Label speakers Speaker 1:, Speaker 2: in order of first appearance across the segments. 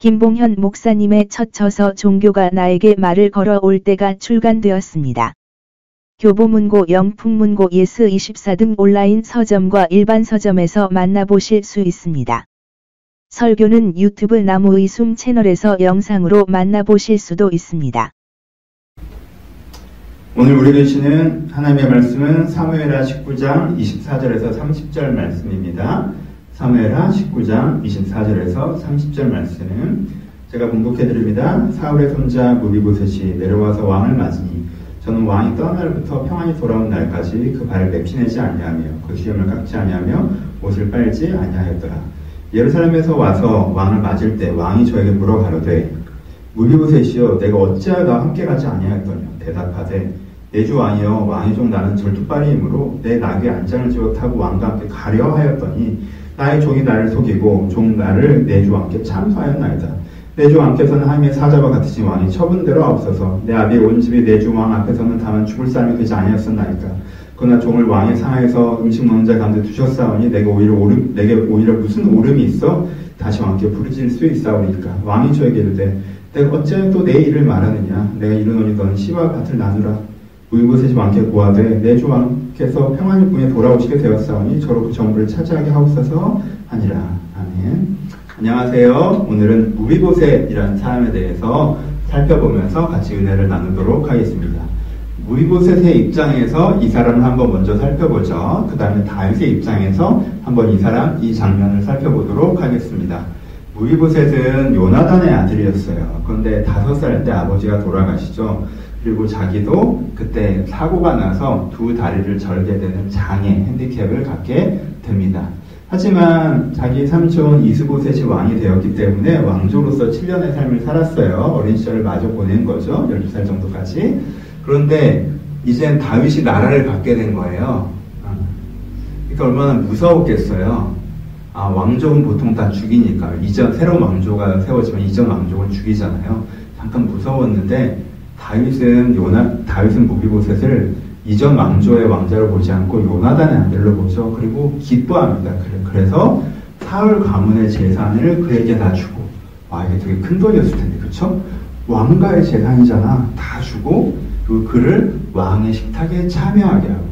Speaker 1: 김봉현 목사님의 첫 저서 종교가 나에게 말을 걸어올 때가 출간되었습니다. 교보문고 영풍문고 예스24 등 온라인 서점과 일반 서점에서 만나보실 수 있습니다. 설교는 유튜브 나무의 숨 채널에서 영상으로 만나보실 수도 있습니다.
Speaker 2: 오늘 우리 계시는 하나님의 말씀은 사무엘하 19장 24절에서 30절 말씀입니다. 사무엘하 19장 24절에서 30절 말씀은 제가 공독해 드립니다. 사울의 손자 무비보셋이 내려와서 왕을 맞으니 저는 왕이 떠난 날부터 평안히 돌아온 날까지 그 발을 맺히내지 아니하며 그 수염을 깎지 아니하며 옷을 빨지 아니하였더라. 예루살렘에서 와서 왕을 맞을 때 왕이 저에게 물어 가로되 무비보셋이여 내가 어찌하여 함께 가지 아니하였더냐 대답하되 내주 왕이여 왕의 종 나는 절뚝발이이므로 내 낙에 안장을 지어 타고 왕과 함께 가려 하였더니 나의 종이 나를 속이고 종 나를 내 주 왕께 참소하였나이다. 내 주 왕께서는 하나님의 사자와 같으신 왕이 처분대로 없어서 내 아비의 온 집이 내 주 왕 앞에서는 다만 죽을 사람이 되지 아니었었나이까. 그러나 종을 왕의 상하에서 음식 먹는 자 가운데 두셨사오니 내가 오히려 오름, 내게 오히려 무슨 오름이 있어? 다시 왕께 부르질 수 있사오니까. 왕이 저에게 이르되 내가 어찌하여 또내 일을 말하느냐? 내가 이르노니 너는 시와 밭을 나누라 우이곳에서 왕께 고하되 내 주 왕께서 평안의 꿈에 돌아오시게 되었사오니 저로 그 정부를 차지하게 하옵소서 하니라 아멘 안녕하세요 오늘은 무비보셋이라는 사람에 대해서 살펴보면서 같이 은혜를 나누도록 하겠습니다 무이보셋의 입장에서 이 사람을 한번 먼저 살펴보죠. 그 다음에 다윗의 입장에서 한번 이 사람, 이 장면을 살펴보도록 하겠습니다. 무이보셋은 요나단의 아들이었어요. 그런데 다섯 살 때 아버지가 돌아가시죠. 그리고 자기도 그때 사고가 나서 두 다리를 절게 되는 장애, 핸디캡을 갖게 됩니다. 하지만 자기 삼촌 이스보셋이 왕이 되었기 때문에 왕조로서 7년의 삶을 살았어요. 어린 시절을 마저 보낸 거죠. 12살 정도까지. 그런데 이젠 다윗이 나라를 갖게 된 거예요. 아, 그러니까 얼마나 무서웠겠어요. 아, 왕족은 보통 다 죽이니까. 이전, 새로운 왕조가 세워지면 이전 왕족은 죽이잖아요. 잠깐 무서웠는데, 다윗은 요나, 다윗은 무비보셋을 이전 왕조의 왕자로 보지 않고 요나단의 아들로 보죠. 그리고 기뻐합니다. 그래서 사울 가문의 재산을 그에게 다 주고, 와, 이게 되게 큰 돈이었을 텐데, 그쵸? 왕가의 재산이잖아. 다 주고, 그 그를 왕의 식탁에 참여하게 하고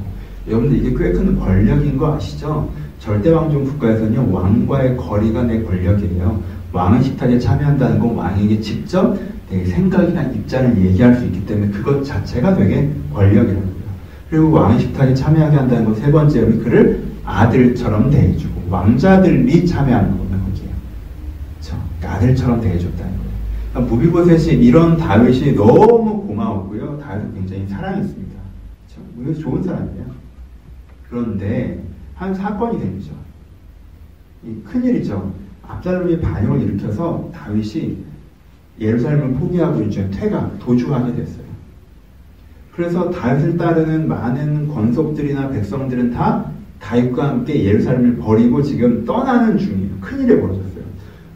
Speaker 2: 여러분들 이게 꽤 큰 권력인 거 아시죠? 절대왕정 국가에서는 왕과의 거리가 내 권력이에요. 왕의 식탁에 참여한다는 건 왕에게 직접 내 생각이나 입장을 얘기할 수 있기 때문에 그것 자체가 되게 권력이라고요. 그리고 왕의 식탁에 참여하게 한다는 건세 번째로 그를 아들처럼 대해주고 왕자들이 참여하는 거는 거기에요. 그렇죠? 아들처럼 대해줬다는 거예요. 그러니까 무비보셋이 이런 다윗이 너무 고마웠고요. 다윗을 굉장히 사랑했습니다. 그렇죠? 좋은 사람이에요. 그런데 한 사건이 생기죠. 큰일이죠. 압살롬이 반역을 일으켜서 다윗이 예루살렘을 포기하고 이제 퇴각, 도주하게 됐어요. 그래서 다윗을 따르는 많은 권속들이나 백성들은 다 다윗과 함께 예루살렘을 버리고 지금 떠나는 중이에요. 큰일이 벌어졌어요.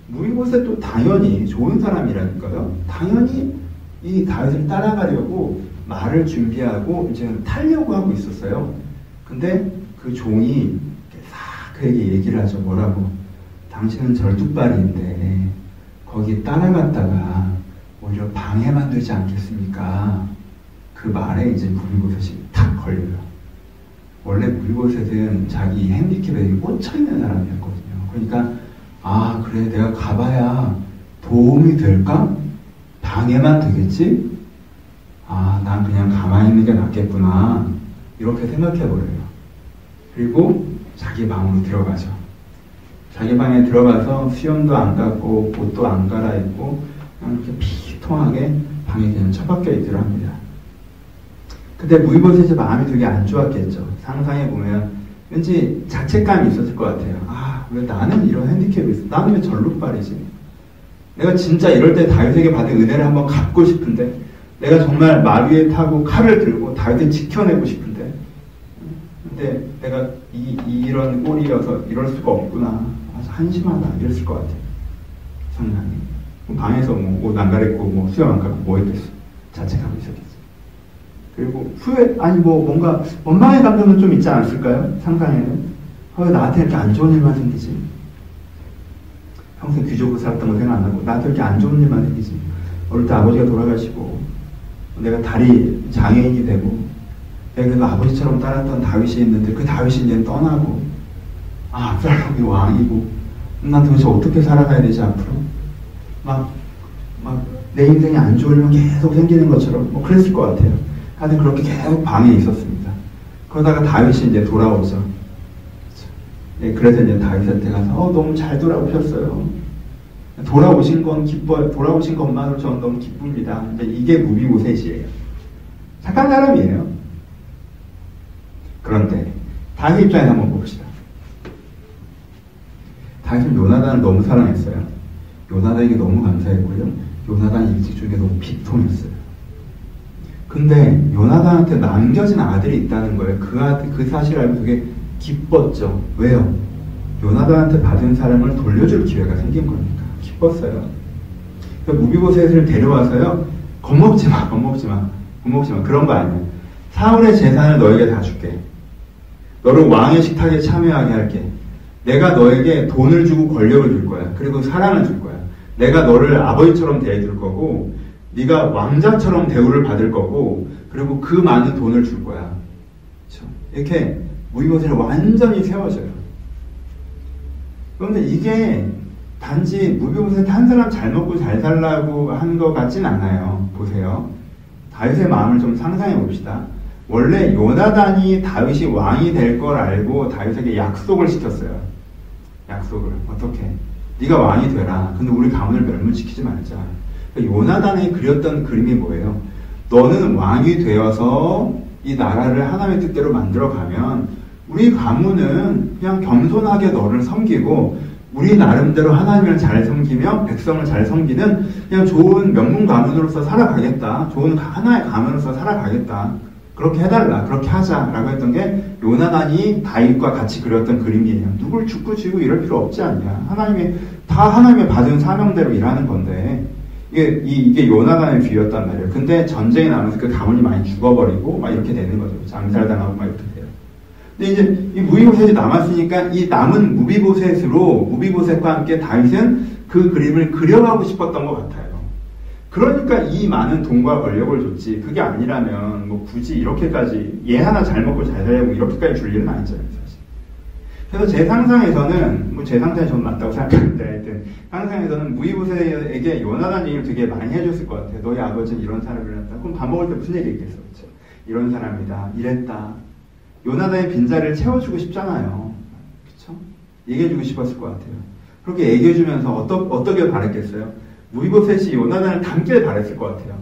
Speaker 2: 무이보셋도 당연히 좋은 사람이라니까요. 당연히 이 다윗을 따라가려고 말을 준비하고 이제 타려고 하고 있었어요. 근데 그 종이 싹 그에게 얘기를 하죠. 뭐라고? 당신은 절뚝발인데 거기 따라갔다가 오히려 방해만 되지 않겠습니까? 그 말에 이제 무리보셋이 탁 걸려요. 원래 무리보셋은 자기 핸디캡에 꽂혀있는 사람이었거든요. 그러니까 아, 그래, 내가 가봐야 도움이 될까? 방해만 되겠지? 아, 난 그냥 가만히 있는 게 낫겠구나. 이렇게 생각해버려요. 그리고 자기 방으로 들어가죠. 자기 방에 들어가서 수염도 안 깎고, 옷도 안 갈아입고, 그냥 이렇게 피통하게 방에 그냥 처박혀 있기로 합니다. 근데 무이보셋의 마음이 되게 안 좋았겠죠. 상상해 보면 왠지 자책감이 있었을 것 같아요. 아, 왜 나는 이런 핸디캡이 있어? 나는 왜 절룩발이지? 내가 진짜 이럴 때 다윗에게 받은 은혜를 한번 갚고 싶은데, 내가 정말 말 위에 타고 칼을 들고 다윗을 지켜내고 싶은데, 근데 내가 이, 이런 꼴이어서 이럴 수가 없구나. 한심하다. 이랬을 것 같아요. 상당히. 방에서 뭐 옷 안 가렸고, 뭐 수영 안 가고 뭐 했겠어. 자책하고 있었겠어. 그리고 후회, 아니 뭐 뭔가 원망의 감정은 좀 있지 않았을까요? 상상에는. 왜 나한테 이렇게 안 좋은 일만 생기지? 평생 귀족으로 살았던 거 생각 안 나고 나한테 이렇게 안 좋은 일만 생기지. 어릴 때 아버지가 돌아가시고 내가 다리 장애인이 되고 내가 그래도 아버지처럼 따랐던 다윗이 있는데 그 다윗이 이제 떠나고 아 압살롬이 왕이고 난 도대체 어떻게 살아가야 되지 앞으로 막 막 내 인생이 안 일만 계속 생기는 것처럼 뭐 그랬을 것 같아요. 하여튼 그렇게 계속 방에 있었습니다. 그러다가 다윗이 이제 돌아오죠. 네, 그래서 이제 다윗한테 가서 어, 너무 잘 돌아오셨어요. 돌아오신 건 기뻐 돌아오신 것만으로 저는 너무 기쁩니다. 이제 이게 무비보셋이에요. 착한 사람이에요. 그런데 다윗 입장에서 한번 봅시다. 다윗은 요나단을 너무 사랑했어요. 요나단에게 너무 감사했고요. 요나단 일찍 중에 너무 비통했어요. 근데 요나단한테 남겨진 아들이 있다는 거예요. 그 아들 그 사실 알고 되게 기뻤죠. 왜요? 요나단한테 받은 사랑을 돌려줄 기회가 생긴 거니까 기뻤어요. 무비보셋을 데려와서요. 겁먹지 마, 겁먹지 마, 겁먹지 마. 그런 거 아니에요. 사울의 재산을 너에게 다 줄게. 너를 왕의 식탁에 참여하게 할게. 내가 너에게 돈을 주고 권력을 줄 거야. 그리고 사랑을 줄 거야. 내가 너를 아버지처럼 대해줄 거고, 네가 왕자처럼 대우를 받을 거고, 그리고 그 많은 돈을 줄 거야. 이렇게 무기모세를 완전히 세워줘요. 그런데 이게 단지 무비모세 한 사람 잘 먹고 잘 살라고 한 것 같진 않아요. 보세요. 다윗의 마음을 좀 상상해 봅시다. 원래 요나단이 다윗이 왕이 될 걸 알고 다윗에게 약속을 시켰어요. 약속을 어떻게? 네가 왕이 되라. 근데 우리 가문을 멸문시키지 말자. 그러니까 요나단이 그렸던 그림이 뭐예요? 너는 왕이 되어서 이 나라를 하나님의 뜻대로 만들어가면 우리 가문은 그냥 겸손하게 너를 섬기고 우리 나름대로 하나님을 잘 섬기며 백성을 잘 섬기는 그냥 좋은 명문 가문으로서 살아가겠다. 좋은 하나의 가문으로서 살아가겠다. 그렇게 해달라. 그렇게 하자라고 했던 게 요나단이 다윗과 같이 그렸던 그림이에요. 누굴 죽고 지고 이럴 필요 없지 않냐. 하나님이 다 하나님의 받은 사명대로 일하는 건데 이게 이, 게 요나단의 비였단 말이에요. 근데 전쟁이 나면서 그 가문이 많이 죽어버리고 막 이렇게 되는 거죠. 장살당하고 막 이렇게 돼요. 근데 이제 이 무비보셋이 남았으니까 이 남은 무비보셋으로 무비보셋과 함께 다윗은 그 그림을 그려가고 싶었던 것 같아요. 그러니까 이 많은 돈과 권력을 줬지. 그게 아니라면 뭐 굳이 이렇게까지 얘 하나 잘 먹고 잘 살려고 이렇게까지 줄 일은 아니잖아요, 사실. 그래서 제 상상에서는 뭐 제 상상이 좀 맞다고 생각하는데 하여튼 상상에서는 무이보세에게 요나단 얘기를 되게 많이 해줬을 것 같아요. 너희 아버지는 이런 사람이었다. 그럼 밥 먹을 때 무슨 얘기 했겠어, 그렇죠? 이런 사람이다, 이랬다. 요나단의 빈자리를 채워주고 싶잖아요. 그렇죠? 얘기해주고 싶었을 것 같아요. 그렇게 얘기해주면서 어떠, 어떻게 바랬겠어요? 무이보셋이 요나단을 닮길 바랬을 것 같아요.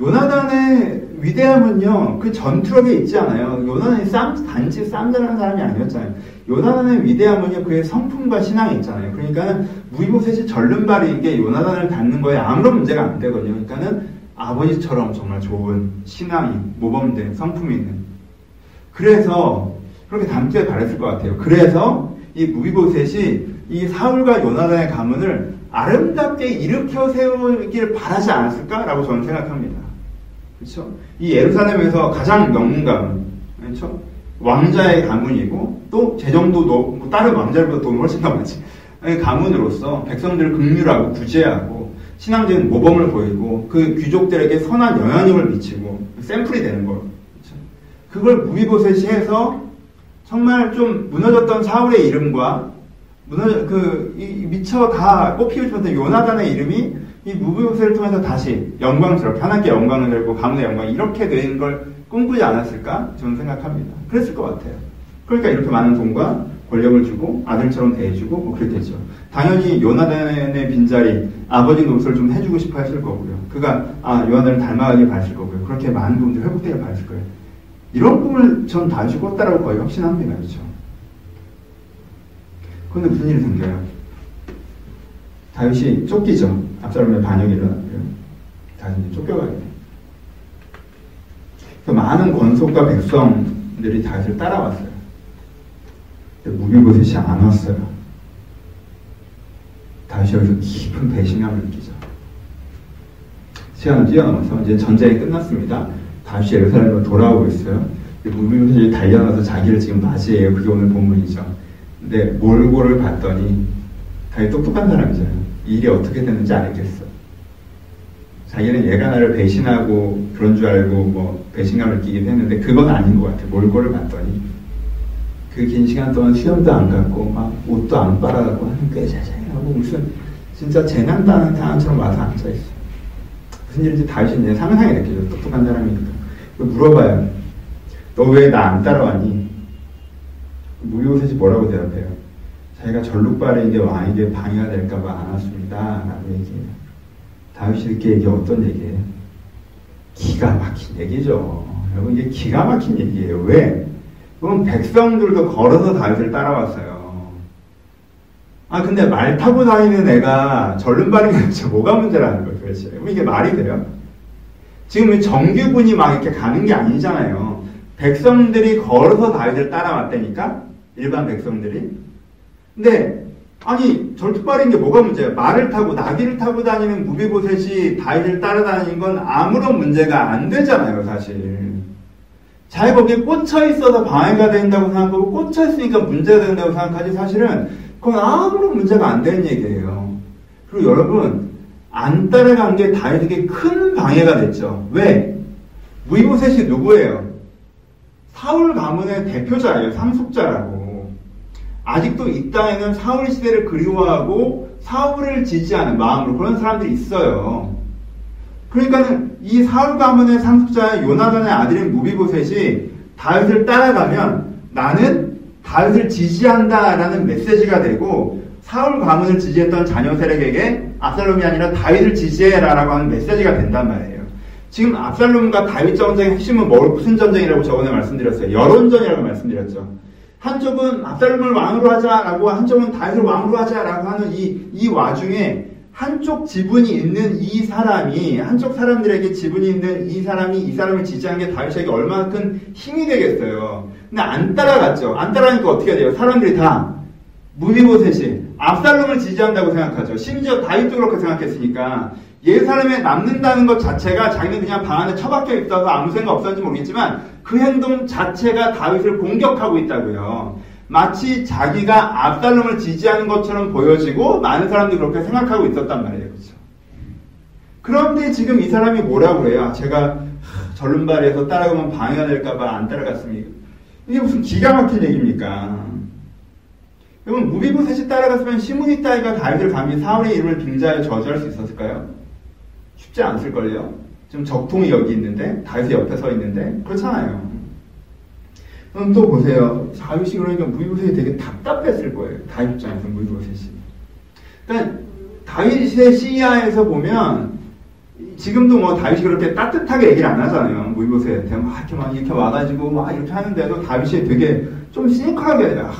Speaker 2: 요나단의 위대함은요, 그 전투력에 있지 않아요. 요나단이 쌈, 단지 쌈자라는 사람이 아니었잖아요. 요나단의 위대함은요, 그의 성품과 신앙이 있잖아요. 그러니까는 무이보셋이 절름발인 게 요나단을 닮는 거에 아무런 문제가 안 되거든요. 그러니까는 아버지처럼 정말 좋은 신앙이, 모범된 성품이 있는. 그래서 그렇게 닮길 바랬을 것 같아요. 그래서 이 무비보셋이 이 사울과 요나단의 가문을 아름답게 일으켜 세우길 바라지 않았을까라고 저는 생각합니다. 그렇죠? 이 예루살렘에서 가장 명문 가문, 그렇죠? 왕자의 가문이고 또 재정도 뭐 다른 왕자들보다 돈 훨씬 더 많지. 가문으로서 백성들을 긍휼하고 구제하고 신앙적인 모범을 보이고 그 귀족들에게 선한 영향력을 미치고 샘플이 되는 거. 그렇죠? 그걸 무비보셋이 해서 정말 좀 무너졌던 사울의 이름과 무너 그 이, 미처 다 꽃피우지 못한 요나단의 이름이 이 무비보셋을 통해서 다시 영광스럽게 하나님께 영광을 들고 가문의 영광 이렇게 된 걸 꿈꾸지 않았을까 저는 생각합니다. 그랬을 것 같아요. 그러니까 이렇게 많은 돈과 권력을 주고 아들처럼 대해주고 뭐 그랬겠죠. 당연히 요나단의 빈자리 아버지 노릇을 좀 해주고 싶어 했을 거고요. 그가 아 요나단을 닮아가길 바랬을 거고요. 그렇게 많은 부분들이 회복되길 바랬을 거예요. 이런 꿈을 전 다시 꿨다라고 거의 확신합니다. 그렇죠? 그런데 무슨 일이 생겨요? 다윗이 쫓기죠. 압살롬의 반역이 일어났고요. 다윗이 쫓겨가게 돼요. 많은 권속과 백성들이 다윗을 따라왔어요. 무비보셋이 안 왔어요. 다윗이 여기서 깊은 배신감을 느끼죠. 시간을 뛰어넘어서 이제 전쟁이 끝났습니다. 다윗이 예루살렘으로 돌아오고 있어요. 무비보셋이 달려나서 자기를 지금 맞이해요. 그게 오늘 본문이죠. 근데 몰골을 봤더니 다윗 똑똑한 사람이잖아요. 일이 어떻게 됐는지 알겠어. 자기는 얘가 나를 배신하고 그런 줄 알고 뭐 배신감을 느끼긴 했는데 그건 아닌 것 같아. 몰골을 봤더니 그 긴 시간 동안 수염도 안 갖고 막 옷도 안 빨아갖고 하는 꾀자자하고 무슨 진짜 재난 당한 사람처럼 와서 앉아 있어. 무슨 일인지 다윗이 이제 상상이 느껴져. 똑똑한 사람이니까. 물어봐요. 너 왜 나 안 따라왔니? 무효셋이 뭐라고 대답해요? 자기가 전룩발에게 왕에게 방해가 될까봐 안 왔습니다. 라고 얘기해요. 듣게 얘기 어떤 얘기예요? 기가 막힌 얘기죠. 여러분 이게 기가 막힌 얘기예요. 왜? 그럼 백성들도 걸어서 다윗을 따라왔어요. 아 근데 말 타고 다니는 애가 절름발이면 뭐가 문제라는 거예요 도대체. 그럼 이게 말이 돼요? 지금 정규군이 막 이렇게 가는 게 아니잖아요. 백성들이 걸어서 다윗을 따라왔다니까? 일반 백성들이. 근데 아니 절투발인 게 뭐가 문제야? 말을 타고 나귀를 타고 다니는 무비보셋이 다윗을 따라다니는 건 아무런 문제가 안 되잖아요, 사실. 잘 거기에 꽂혀 있어서 방해가 된다고 생각하고 꽂혀 있으니까 문제가 된다고 생각하지 사실은 그건 아무런 문제가 안 되는 얘기예요. 그리고 여러분 안 따라간 게 다윗에게 큰 방해가 됐죠. 왜? 무이보셋이 누구예요? 사울 가문의 대표자예요. 상속자라고. 아직도 이 땅에는 사울 시대를 그리워하고 사울을 지지하는 마음으로 그런 사람들이 있어요. 그러니까는 이 사울 가문의 상속자 요나단의 아들인 무비보셋이 다윗을 따라가면 나는 다윗을 지지한다라는 메시지가 되고 사울 가문을 지지했던 자녀 세력에게 압살롬이 아니라 다윗을 지지해라라고 하는 메시지가 된단 말이에요. 지금 압살롬과 다윗 전쟁의 핵심은 뭘 무슨 전쟁이라고 저번에 말씀드렸어요. 여론전이라고 말씀드렸죠. 한쪽은 압살롬을 왕으로 하자라고 한쪽은 다윗을 왕으로 하자라고 하는 이, 이 와중에 한쪽 지분이 있는 이 사람이 한쪽 사람들에게 지분이 있는 이 사람이 이 사람을 지지한 게 다윗에게 얼마나 큰 힘이 되겠어요. 근데 안 따라갔죠. 안 따라가니까 어떻게 돼요? 사람들이 다 무비보셋이 압살롬을 지지한다고 생각하죠. 심지어 다윗도 그렇게 생각했으니까 예루살렘에 남는다는 것 자체가 자기는 그냥 방 안에 처박혀 있어서 아무 생각 없었는지 모르겠지만 그 행동 자체가 다윗을 공격하고 있다고요. 마치 자기가 압살롬을 지지하는 것처럼 보여지고 많은 사람들이 그렇게 생각하고 있었단 말이에요. 그렇죠? 그런데 지금 이 사람이 뭐라고 그래요? 제가 절름발에서 따라가면 방해가 될까봐 안 따라갔습니다. 이게 무슨 기가 막힌 얘기입니까? 여러분 무비보셋이 따라갔으면 시므니 따위가 다윗을 감히 사울의 이름을 빙자해 저주할 수 있었을까요? 쉽지 않을걸요. 지금 적통이 여기 있는데 다윗이 옆에 서 있는데 그렇잖아요. 그럼 또 보세요. 다윗이 그러니까 무비보셋이 되게 답답했을 거예요. 다윗 입장에서 무비보셋이. 그러니까 다윗의 시야에서 보면 지금도 뭐 다윗이 그렇게 따뜻하게 얘기를 안 하잖아요. 무비보셋한테 막 이렇게 막 이렇게 와가지고 막 이렇게 하는데도 다윗이 되게 좀 시니컬하게 아,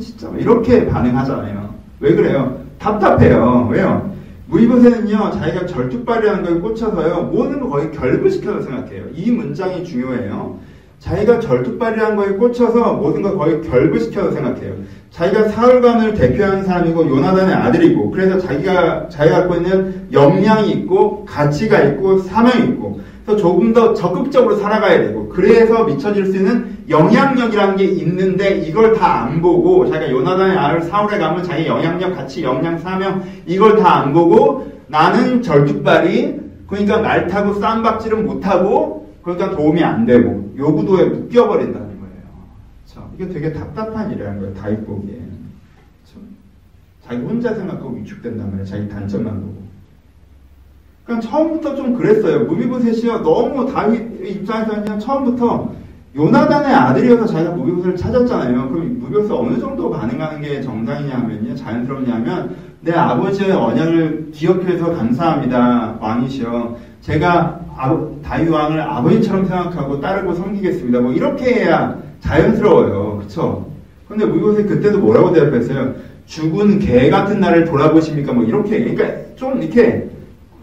Speaker 2: 진짜 이렇게 반응하잖아요. 왜 그래요? 답답해요. 왜요? 무이보셋은요 자기가 절뚝발이라는 거에 꽂혀서요 모든 걸 거의 결부시켜서 생각해요. 이 문장이 중요해요. 자기가 절뚝발이라는 거에 꽂혀서 모든 걸 거의 결부시켜서 생각해요. 자기가 사울관을 대표하는 사람이고 요나단의 아들이고 그래서 자기가 자기가 갖고 있는 역량이 있고 가치가 있고 사명이 있고 조금 더 적극적으로 살아가야 되고 그래서 미쳐질 수 있는 영향력이라는 게 있는데 이걸 다 안 보고 자기가 요나단의 아들 사울에 가면 자기 영향력, 가치, 역량, 사명 이걸 다 안 보고 나는 절뚝발이 그러니까 말 타고 쌈박질은 못하고 그러니까 도움이 안 되고 요구도에 묶여버린다는 거예요. 그렇죠? 이게 되게 답답한 일이라는 거예요. 다윗 보기에. 자기 혼자 생각하고 위축된단 말이에요. 자기 단점만 보고. 그러니까 처음부터 좀 그랬어요. 무비보셋이요. 너무 다윗 입장에서 그냥 처음부터 요나단의 아들이어서 자기가 무비보셋을 찾았잖아요. 그럼 무비보셋 어느 정도 반응하는 게 정상이냐 하면요. 자연스럽냐면 내 아버지의 언약을 기억해서 감사합니다. 왕이시여. 제가 다윗 왕을 아버지처럼 생각하고 따르고 섬기겠습니다. 뭐 이렇게 해야 자연스러워요. 그쵸? 근데 무비보셋 그때도 뭐라고 대답했어요? 죽은 개 같은 나를 돌아보십니까? 뭐 이렇게. 그러니까 좀 이렇게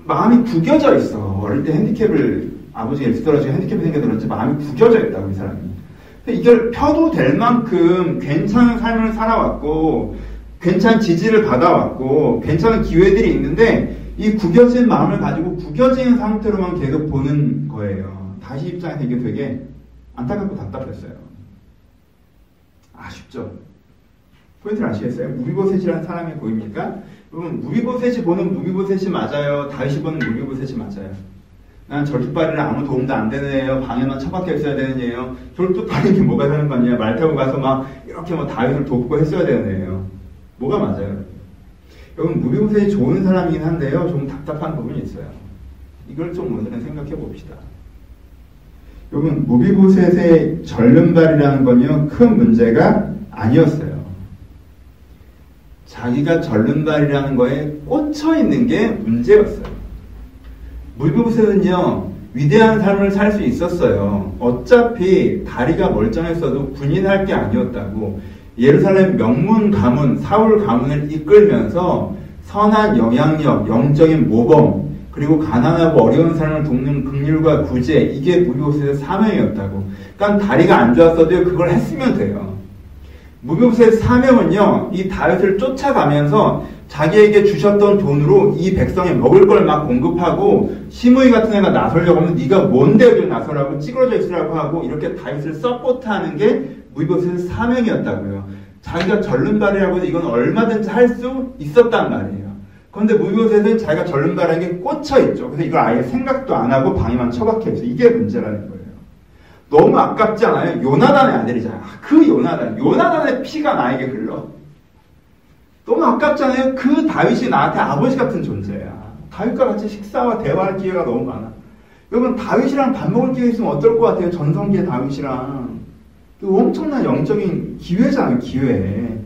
Speaker 2: 마음이 구겨져 있어. 어릴 때 핸디캡을 아버지가 일찍 떨어지고 핸디캡이 생겨서 그런지 마음이 구겨져 있다고 이 사람이. 근데 이걸 펴도 될 만큼 괜찮은 삶을 살아왔고 괜찮은 지지를 받아왔고 괜찮은 기회들이 있는데 이 구겨진 마음을 가지고 구겨진 상태로만 계속 보는 거예요. 다시 입장에서 이게 되게 안타깝고 답답했어요. 아쉽죠? 포인트를 아시겠어요? 무비보셋이라는 사람이 보입니까? 여러분 무비보셋이 보는 무비보셋이 맞아요. 다윗이 보는 무비보셋이 맞아요. 난 절뚝발이는 아무 도움도 안 되는 애예요. 방에만 처박혀 있어야 되는 애예요. 절뚝발이 게 뭐가 되는 거냐. 말 타고 가서 막 이렇게 뭐 다윗을 돕고 했어야 되는 애예요. 뭐가 맞아요? 여러분 무비보셋이 좋은 사람이긴 한데요. 좀 답답한 부분이 있어요. 이걸 좀 오늘은 생각해 봅시다. 여러분 무비보셋의 절름발이라는 건요. 큰 문제가 아니었어요. 자기가 절름발이라는 거에 꽂혀 있는 게 문제였어요. 무비보셋은요. 위대한 삶을 살 수 있었어요. 어차피 다리가 멀쩡했어도 군인할 게 아니었다고 예루살렘 명문 가문, 사울 가문을 이끌면서 선한 영향력, 영적인 모범, 그리고 가난하고 어려운 사람을 돕는 긍휼과 구제, 이게 무비보셋의 사명이었다고. 그러니까 다리가 안 좋았어도 그걸 했으면 돼요. 무비보셋의 사명은요, 이 다윗을 쫓아가면서 자기에게 주셨던 돈으로 이 백성에 먹을 걸 막 공급하고 시므이 같은 애가 나서려고 하면 네가 뭔데 여 나서라고 찌그러져 있으라고 하고 이렇게 다윗을 서포트하는 게 무비보셋의 사명이었다고요. 자기가 절름발이라고 해서 이건 얼마든지 할 수 있었단 말이에요. 그런데 무비보셋은 자기가 절름발에게 꽂혀 있죠. 그래서 이걸 아예 생각도 안 하고 방에만 처박혀 있어. 이게 문제라는 거예요. 너무 아깝지 않아요? 요나단의 아들이잖아요. 그 요나단, 요나단의 피가 나에게 흘러. 너무 아깝잖아요. 그 다윗이 나한테 아버지 같은 존재야. 다윗과 같이 식사와 대화할 기회가 너무 많아. 여러분 다윗이랑 밥 먹을 기회 있으면 어떨 것 같아요? 전성기의 다윗이랑. 엄청난 영적인 기회잖아요, 기회.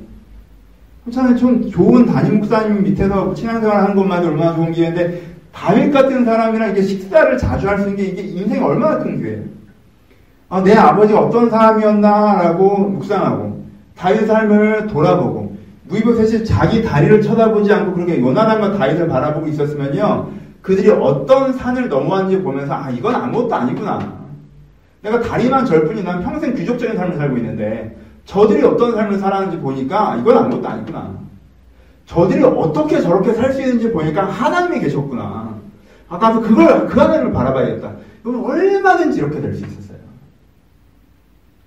Speaker 2: 그렇잖아요. 좀 좋은 담임 목사님 밑에서 신앙생활 하는 것만도 얼마나 좋은 기회인데, 다윗 같은 사람이랑 이게 식사를 자주 할 수 있는 게 이게 인생이 얼마나 큰 기회예요. 아, 내 아버지가 어떤 사람이었나라고 묵상하고, 다윗 삶을 돌아보고, 무이보셋이 자기 다리를 쳐다보지 않고 그렇게 요나단과 다윗을 바라보고 있었으면요, 그들이 어떤 산을 넘어왔는지 보면서, 아, 이건 아무것도 아니구나. 내가 다리만 절 뿐이 난 평생 귀족적인 삶을 살고 있는데 저들이 어떤 삶을 살았는지 보니까 이건 아무것도 아니구나. 저들이 어떻게 저렇게 살 수 있는지 보니까 하나님이 계셨구나. 아, 나도 그걸, 그 하나님을 바라봐야겠다. 이건 얼마든지 이렇게 될 수 있었어요.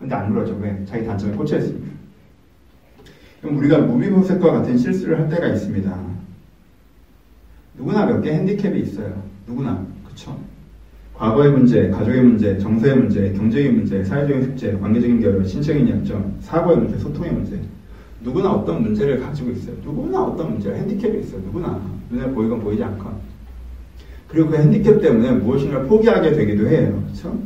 Speaker 2: 근데 안 그러죠. 왜? 자기 단점에 꽂혀 있습니다. 그럼 우리가 무비보셋과 같은 실수를 할 때가 있습니다. 누구나 몇 개 핸디캡이 있어요. 누구나. 그쵸? 과거의 문제, 가족의 문제, 정서의 문제, 경제적인 문제, 사회적인 숙제, 관계적인 결여, 신체적인 약점, 사고의 문제, 소통의 문제. 누구나 어떤 문제를 가지고 있어요. 누구나 어떤 문제가 핸디캡이 있어요. 누구나. 눈에 보이건 보이지 않건. 그리고 그 핸디캡 때문에 무엇인가 포기하게 되기도 해요. 그렇죠?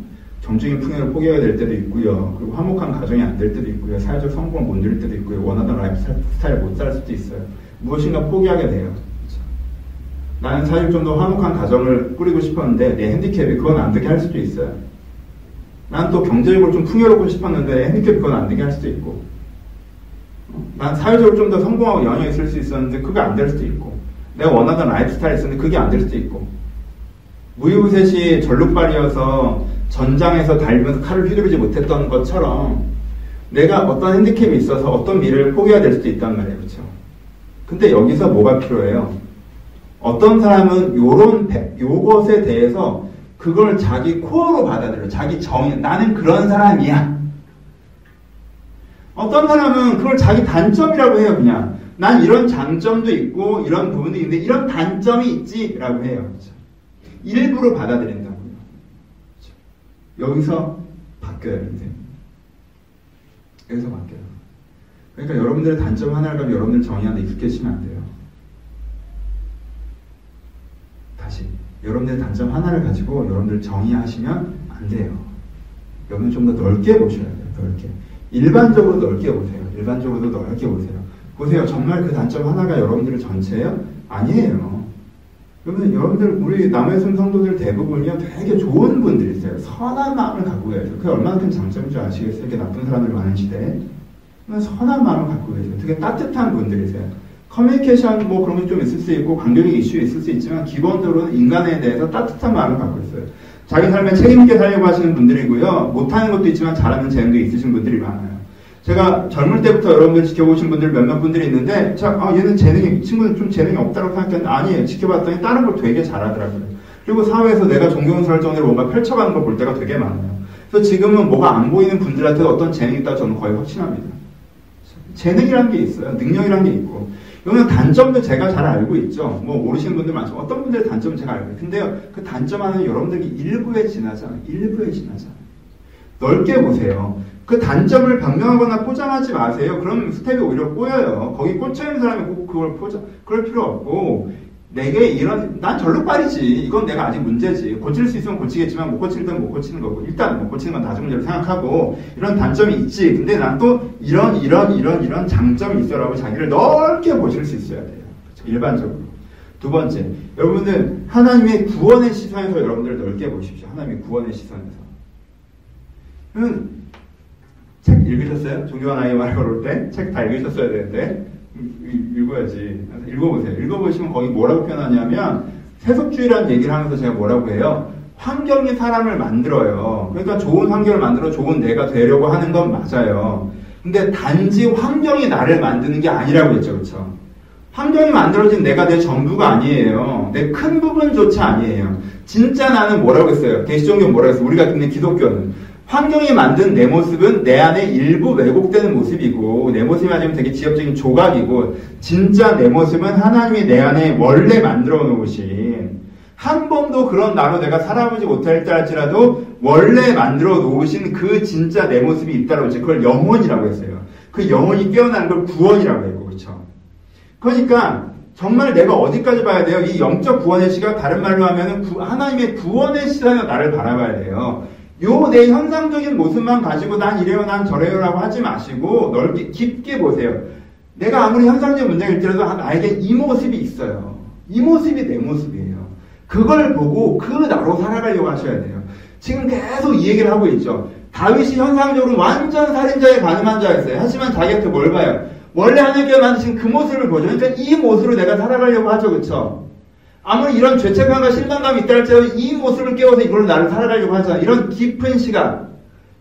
Speaker 2: 경제적인 풍요를 포기하게 될 때도 있고요. 그리고 화목한 가정이 안 될 때도 있고요. 사회적 성공을 못 누릴 때도 있고요. 원하던 라이프 스타일 못 살 수도 있어요. 무엇인가 포기하게 돼요. 나는 사실 좀 더 화목한 가정을 꾸리고 싶었는데 내 핸디캡이 그건 안 되게 할 수도 있어요. 난 또 경제적으로 좀 풍요롭고 싶었는데 핸디캡이 그건 안 되게 할 수도 있고 난 사회적으로 좀 더 성공하고 연연히 있을 수 있었는데 그게 안 될 수도 있고 내가 원하던 라이프 스타일이 있었는데 그게 안 될 수도 있고 므비보셋이 절뚝발이어서 전장에서 달리면서 칼을 휘두르지 못했던 것처럼 내가 어떤 핸디캡이 있어서 어떤 미래를 포기해야 될 수도 있단 말이에요. 그렇죠? 근데 여기서 뭐가 필요해요? 어떤 사람은 요런 요것에 대해서 그걸 자기 코어로 받아들여. 자기 정의. 나는 그런 사람이야. 어떤 사람은 그걸 자기 단점이라고 해요, 그냥. 난 이런 장점도 있고, 이런 부분도 있는데, 이런 단점이 있지라고 해요. 그렇죠? 일부러 받아들인다고요. 여기서 바뀌어요, 인생. 여기서 바뀌어요. 그러니까 여러분들의 단점 하나를 가지고 여러분들 정의하는데 익숙해지면 안 돼요. 다시 여러분들의 단점 하나를 가지고 여러분들 정의하시면 안 돼요. 여러분 좀 더 넓게 보셔야 돼요. 넓게. 일반적으로 넓게 보세요. 일반적으로 넓게 보세요. 보세요. 정말 그 단점 하나가 여러분들의 전체예요? 아니에요. 그러면 여러분들 우리 남의 성도들 대부분이요 되게 좋은 분들이세요. 선한 마음을 갖고 계세요. 그게 얼마나 큰 장점인 줄 아시겠어요? 이렇게 나쁜 사람들 많은 시대에. 선한 마음을 갖고 계세요. 되게 따뜻한 분들이세요. 커뮤니케이션 뭐 그런 게좀 있을 수 있고 관계적 이슈 있을 수 있지만 기본적으로는 인간에 대해서 따뜻한 마음을 갖고 있어요. 자기 삶에 책임있게 살려고 하시는 분들이고요. 못하는 것도 있지만 잘하는 재능도 있으신 분들이 많아요. 제가 젊을 때부터 여러분들 지켜보신 분들 몇몇 분들이 있는데 자, 아, 얘는 재능이 이 친구는 좀 재능이 없다고 생각했는데 아니에요. 지켜봤더니 다른 걸 되게 잘하더라고요. 그리고 사회에서 내가 존경스러울 정도로 뭔가 펼쳐가는 걸 볼 때가 되게 많아요. 그래서 지금은 뭐가 안 보이는 분들한테 어떤 재능이 있다고 저는 거의 확신합니다. 재능이라는 게 있어요. 능력이라는 게 있고 그러면 단점도 제가 잘 알고 있죠. 뭐 모르시는 분들 많죠. 어떤 분들의 단점은 제가 알고 있어요. 근데요, 그 단점 하나는 여러분들이 일부에 지나잖아요. 일부에 지나잖아요. 넓게 보세요. 그 단점을 변명하거나 포장하지 마세요. 그럼 스텝이 오히려 꼬여요. 거기 꽂혀 있는 사람이 꼭 그걸 포장, 그럴 필요 없고, 내게 이런, 난 절로 빠리지. 이건 내가 아직 문제지. 고칠 수 있으면 고치겠지만 못 고칠 때는 못 고치는 거고, 일단 못 고치는 건 나중 문제로 생각하고, 이런 단점이 있지. 근데 난 또 이런, 이런, 이런, 이런 장점이 있어라고 자기를 넓게 보실 수 있어야 돼요. 그렇죠? 일반적으로. 두 번째, 여러분들 하나님의 구원의 시선에서 여러분들 넓게 보십시오. 하나님의 구원의 시선에서. 음, 책 읽으셨어요? 종교한 아이 말 걸을 때? 책 다 읽으셨어야 되는데. 읽어야지. 읽어보세요. 읽어보시면 거기 뭐라고 표현하냐면, 세속주의라는 얘기를 하면서 제가 뭐라고 해요? 환경이 사람을 만들어요. 그러니까 좋은 환경을 만들어 좋은 내가 되려고 하는 건 맞아요. 근데 단지 환경이 나를 만드는 게 아니라고 했죠. 그렇죠? 환경이 만들어진 내가 내 전부가 아니에요. 내 큰 부분조차 아니에요. 진짜 나는 뭐라고 했어요? 대시종교는 뭐라고 했어요? 우리가 듣는 기독교는. 환경이 만든 내 모습은 내 안에 일부 왜곡되는 모습이고 내 모습이 아니면 되게 지엽적인 조각이고 진짜 내 모습은 하나님이 내 안에 원래 만들어 놓으신 한 번도 그런 나로 내가 살아보지 못할 때 할지라도 원래 만들어 놓으신 그 진짜 내 모습이 있다고 했죠. 그걸 영혼이라고 했어요. 그 영혼이 깨어나는 걸 구원이라고 해요. 그렇죠? 그러니까 정말 내가 어디까지 봐야 돼요? 이 영적 구원의 시각 다른 말로 하면은 하나님의 구원의 시선으로 나를 바라봐야 돼요. 요 내 현상적인 모습만 가지고 난 이래요, 난 저래요라고 하지 마시고 넓게 깊게 보세요. 내가 아무리 현상적 문제가 있더라도 나에게 이 모습이 있어요. 이 모습이 내 모습이에요. 그걸 보고 그 나로 살아가려고 하셔야 돼요. 지금 계속 이 얘기를 하고 있죠. 다윗이 현상적으로 완전 살인자에 가늠한 자였어요. 하지만 자기한테 뭘 봐요? 원래 하나님께 만드신 그 모습을 보죠. 그러니까 이 모습으로 내가 살아가려고 하죠. 그쵸? 아무리 이런 죄책감과 실망감이 있다 할지라도 이 모습을 깨워서 이걸로 나를 살아가려고 하잖아. 이런 깊은 시간.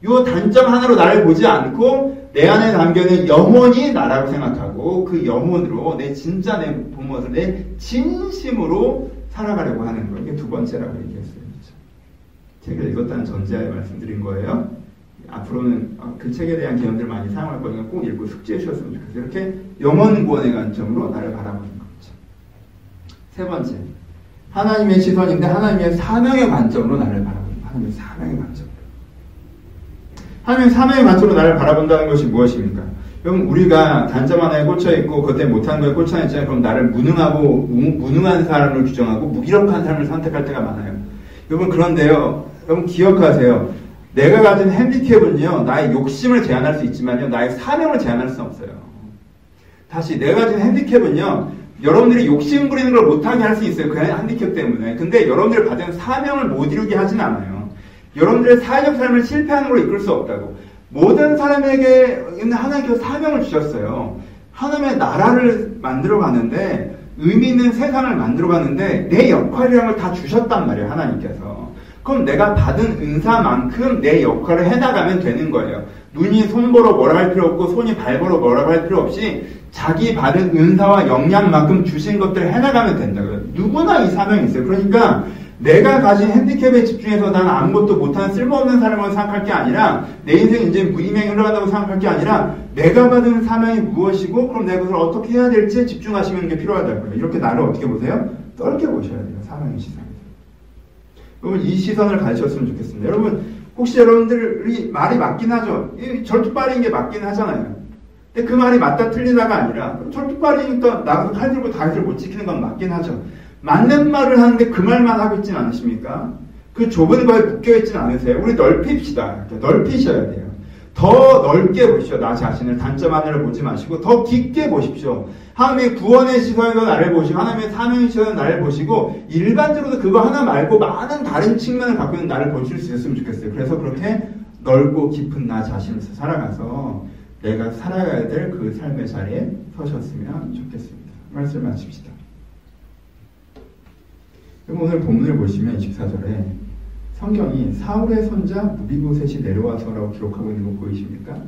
Speaker 2: 요 단점 하나로 나를 보지 않고 내 안에 담겨있는 영혼이 나라고 생각하고 그 영혼으로 내 진짜 내 본모습, 내 진심으로 살아가려고 하는 거. 이게 두 번째라고 얘기했어요. 책을 읽었다는 전제하에 말씀드린 거예요. 앞으로는 그 책에 대한 개념들 많이 사용할 거니까 꼭 읽고 숙지해 주셨으면 좋겠어요. 이렇게 영혼 구원의 관점으로 나를 바라보는 거죠. 세 번째. 하나님의 시선인데 하나님의 사명의 관점으로 나를 바라보는 하나님의 사명의 관점. 하나님의 사명의 관점으로 나를 바라본다는 것이 무엇입니까? 그럼 우리가 단점 하나에 꽂혀 있고 그때 못한 거에 꽂혀 있잖아요. 그럼 나를 무능하고 무 능한 사람을 규정하고 무기력한 사람을 선택할 때가 많아요. 여러분 그런데요. 여러분 기억하세요. 내가 가진 핸디캡은요. 나의 욕심을 제한할 수 있지만요. 나의 사명을 제한할 수 없어요. 다시 내가 가진 핸디캡은요. 여러분들이 욕심 부리는 걸 못하게 할 수 있어요. 그 핸디캡 때문에. 근데 여러분들이 가진 사명을 못 이루게 하진 않아요. 여러분들의 사회적 삶을 실패하는 걸로 이끌 수 없다고. 모든 사람에게 하나님께서 사명을 주셨어요. 하나님의 나라를 만들어 가는데 의미 있는 세상을 만들어 가는데 내 역할이라는 걸다 주셨단 말이에요. 하나님께서. 그럼 내가 받은 은사만큼 내 역할을 해나가면 되는 거예요. 눈이 손보러 뭐라 할 필요 없고 손이 발보러 뭐라고 할 필요 없이 자기 받은 은사와 역량만큼 주신 것들을 해나가면 된다고요. 누구나 이 사명이 있어요. 그러니까 내가 가진 핸디캡에 집중해서 나는 아무것도 못하는 쓸모없는 사람으로 생각할 게 아니라 내 인생 이제 무의미하게 흘러간다고 생각할 게 아니라 내가 받은 사명이 무엇이고 그럼 내가 그것을 어떻게 해야 될지 집중하시는 게 필요하다고요. 이렇게 나를 어떻게 보세요? 넓게 보셔야 돼요. 사명의 시선에서. 여러분 이 시선을 가지셨으면 좋겠습니다. 여러분 혹시 여러분들이 말이 맞긴 하죠. 절투빨인 게 맞긴 하잖아요. 근데 그 말이 맞다 틀리다가 아니라 절투빨이니까 나가서 칼 들고 다윗을 못 지키는 건 맞긴 하죠. 맞는 말을 하는데 그 말만 하고 있진 않으십니까? 그 좁은 거에 묶여 있진 않으세요? 우리 넓힙시다. 넓히셔야 돼요. 더 넓게 보십시오. 나 자신을 단점 하나를 보지 마시고 더 깊게 보십시오. 하나님의 구원의 시선에서 나를 보시고 하나님의 사명의 시선에서 나를 보시고 일반적으로도 그거 하나 말고 많은 다른 측면을 갖고 있는 나를 보실 수 있었으면 좋겠어요. 그래서 그렇게 넓고 깊은 나 자신을 살아가서 내가 살아가야 될 그 삶의 자리에 서셨으면 좋겠습니다. 말씀하십시다. 그럼 오늘 본문을 보시면 24절에 성경이 사울의 손자 무비보셋이 내려와서라고 기록하고 있는 거 보이십니까?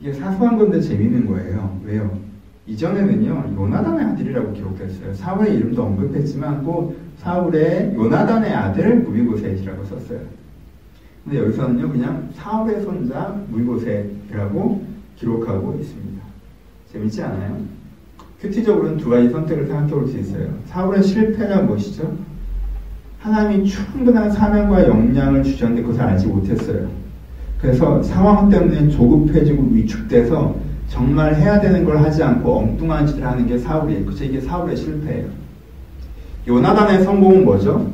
Speaker 2: 이게 사소한 건데 재밌는 거예요. 왜요? 이전에는요, 요나단의 아들이라고 기록했어요. 사울의 이름도 언급했지만 꼭 사울의 요나단의 아들 무비보셋이라고 썼어요. 근데 여기서는요, 그냥 사울의 손자 무비보셋이라고 기록하고 있습니다. 재밌지 않아요? 큐티적으로는 두 가지 선택을 생각해 볼 수 있어요. 사울의 실패가 무엇이죠? 하나님이 충분한 사명과 역량을 주셨는데 그것을 알지 못했어요. 그래서 상황 때문에 조급해지고 위축돼서 정말 해야 되는 걸 하지 않고 엉뚱한 짓을 하는 게 사울이에요. 그래서 이게 사울의 실패예요. 요나단의 성공은 뭐죠?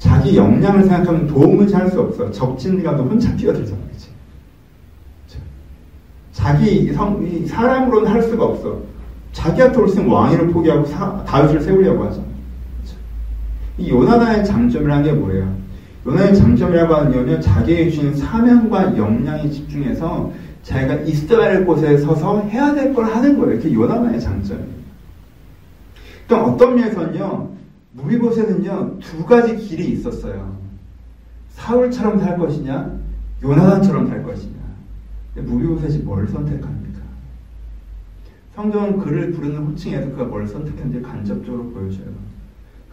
Speaker 2: 자기 역량을 생각하면 도움을 할수 없어. 적진리가도 혼자 뛰어들잖아. 그치? 자기 성, 사람으로는 할 수가 없어. 자기한테 올수 왕위를 포기하고 사, 다윗을 세우려고 하잖아. 이 요나단의 장점이라는 게 뭐예요? 요나의 장점이라고 거는 자기에게 주신 사명과 역량에 집중해서 자기가 할 곳에 서서 해야 될 걸 하는 거예요. 그게 요나단의 장점이에요. 또 어떤 면에서는요, 무비보셋은요, 두 가지 길이 있었어요. 사울처럼 살 것이냐, 요나단처럼 살 것이냐. 무비보셋이 뭘 선택합니까? 성경은 그를 부르는 호칭에서 그가 뭘 선택했는지 간접적으로 보여줘요.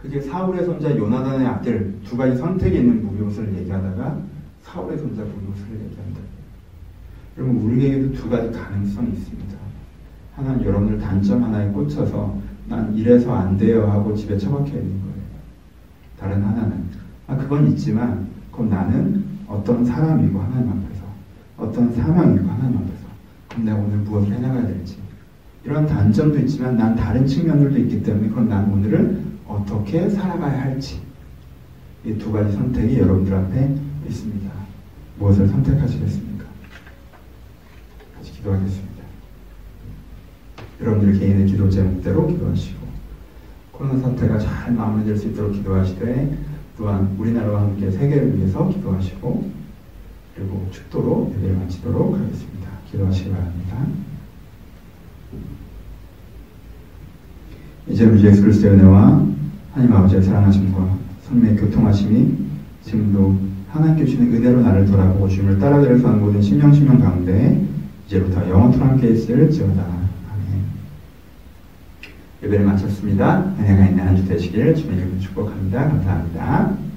Speaker 2: 그게 사울의 손자 요나단의 아들 두 가지 선택이 있는 무비옷을 얘기하다가 사울의 손자 무비옷을 얘기한다. 여러분 우리에게도 두 가지 가능성이 있습니다. 하나는 여러분들 단점 하나에 꽂혀서 난 이래서 안 돼요 하고 집에 처박혀 있는 거예요. 다른 하나는 아 그건 있지만 그럼 나는 어떤 사람이고 하나님 앞에서 어떤 사명이고 하나님 앞에서 그럼 내가 오늘 무엇을 해나가야 될지 이런 단점도 있지만 난 다른 측면들도 있기 때문에 그럼 난 오늘은 어떻게 살아가야 할지 이 두 가지 선택이 여러분들 앞에 있습니다. 무엇을 선택하시겠습니까? 같이 기도하겠습니다. 여러분들 개인의 기도 제목대로 기도하시고 코로나 사태가 잘 마무리될 수 있도록 기도하시되 또한 우리나라와 함께 세계를 위해서 기도하시고 그리고 축도로 예배를 마치도록 하겠습니다. 기도하시기 바랍니다. 이제 우리 예수 그리스도의 은혜와 하나님 아버지의 사랑하심과 성령의 교통하심이 지금도 하나님께 주시는 은혜로 나를 돌아보고 주님을 따라가려 하는 모든 신령신명 가운데 이제부터 영원토록 함께 있을지어다. 아멘. 예배를 마쳤습니다. 은혜가 있는 한 주 되시길 주님 이름으로 축복합니다. 감사합니다.